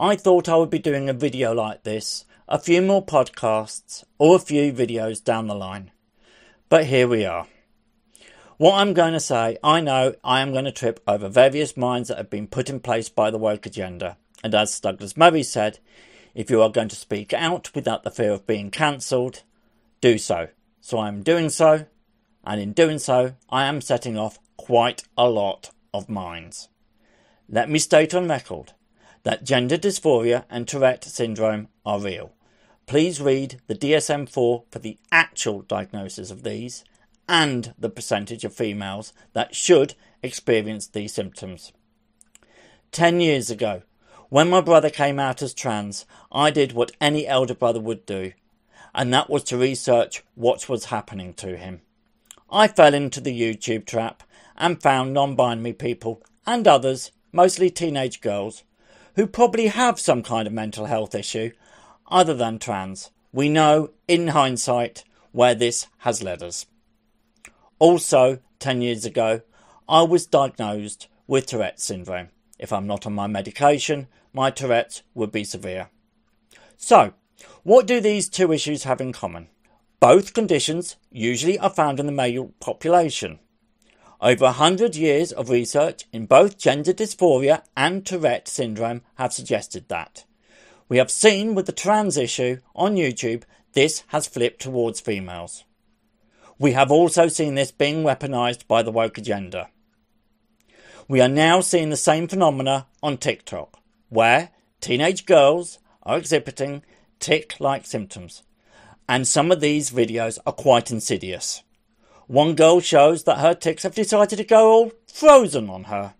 I thought I would be doing a video like this, a few more podcasts, or a few videos down the line. But here we are. What I'm going to say, I know I am going to trip over various minds that have been put in place by the woke agenda. And as Douglas Murray said, if you are going to speak out without the fear of being cancelled, do so. So I am doing so, and in doing so, I am setting off quite a lot of minds. Let me state on record that gender dysphoria and Tourette syndrome are real. Please read the DSM 4 for the actual diagnosis of these and the percentage of females that should experience these symptoms. Ten years ago, when my brother came out as trans, I did what any elder brother would do, and that was to research what was happening to him. I fell into the YouTube trap and found non binary people and others, mostly teenage girls, who probably have some kind of mental health issue other than trans. We know, in hindsight, where this has led us. Also, 10 years ago, I was diagnosed with Tourette's syndrome. If I'm not on my medication, my Tourette's would be severe. So, what do these two issues have in common? Both conditions usually are found in the male population. Over a hundred years of research in both gender dysphoria and Tourette syndrome have suggested that. We have seen with the trans issue on YouTube, this has flipped towards females. We have also seen this being weaponized by the woke agenda. We are now seeing the same phenomena on TikTok, where teenage girls are exhibiting tic like symptoms, and some of these videos are quite insidious. One girl shows that her tics have decided to go all frozen on her.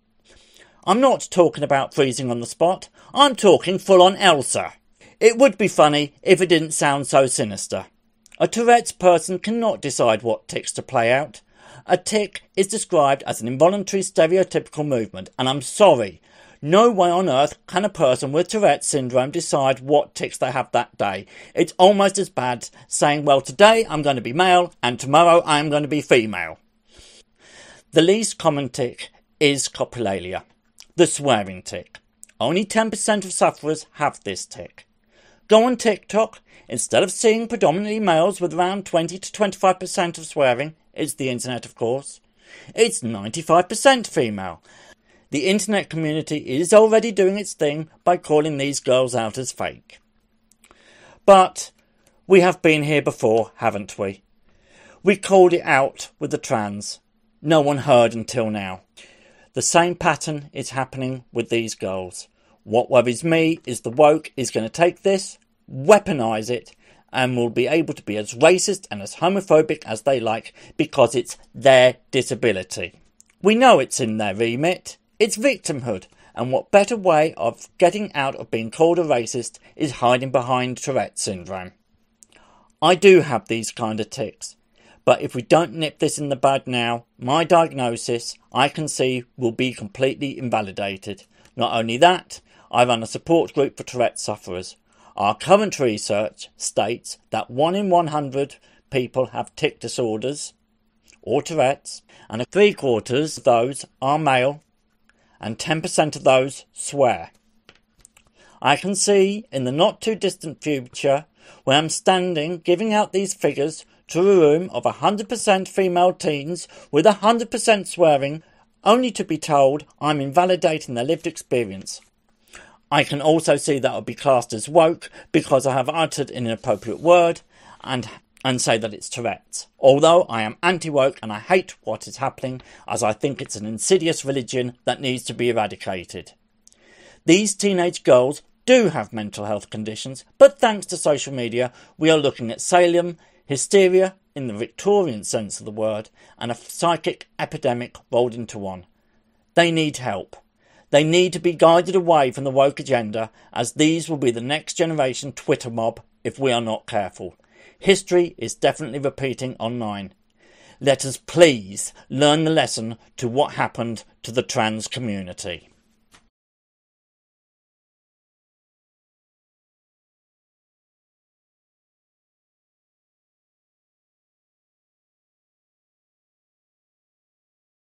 I'm not talking about freezing on the spot, I'm talking full on Elsa. It would be funny if it didn't sound so sinister. A Tourette's person cannot decide what tics to play out. A tic is described as an involuntary stereotypical movement, and I'm sorry, no way on earth can a person with Tourette's syndrome decide what tics they have that day. It's almost as bad saying, well, today I'm going to be male and tomorrow I'm going to be female. The least common tic is coprolalia, the swearing tic. Only 10% of sufferers have this tic. Go on TikTok Instead of seeing predominantly males with around 20 to 25% of swearing, it's the internet, of course, it's 95% female. The internet community is already doing its thing by calling these girls out as fake. But we have been here before, haven't we? We called it out with the trans. No one heard until now. The same pattern is happening with these girls. What worries me is the woke is going to take this weaponize it, and will be able to be as racist and as homophobic as they like because it's their disability. We know it's in their remit, it's victimhood, and what better way of getting out of being called a racist is hiding behind Tourette syndrome. I do have these kind of tics, but if we don't nip this in the bud now, my diagnosis, I can see, will be completely invalidated. Not only that, I run a support group for Tourette sufferers our current research states that 1 in 100 people have tic disorders or Tourette's, and three quarters of those are male, and 10% of those swear. I can see in the not too distant future where I'm standing giving out these figures to a room of 100% female teens with 100% swearing, only to be told I'm invalidating their lived experience. I can also see that I'll be classed as woke because I have uttered an inappropriate word and and say that it's Tourette's. Although I am anti woke and I hate what is happening, as I think it's an insidious religion that needs to be eradicated. These teenage girls do have mental health conditions, but thanks to social media, we are looking at Salem, hysteria in the Victorian sense of the word, and a psychic epidemic rolled into one. They need help. They need to be guided away from the woke agenda, as these will be the next generation Twitter mob if we are not careful. History is definitely repeating online. Let us please learn the lesson to what happened to the trans community.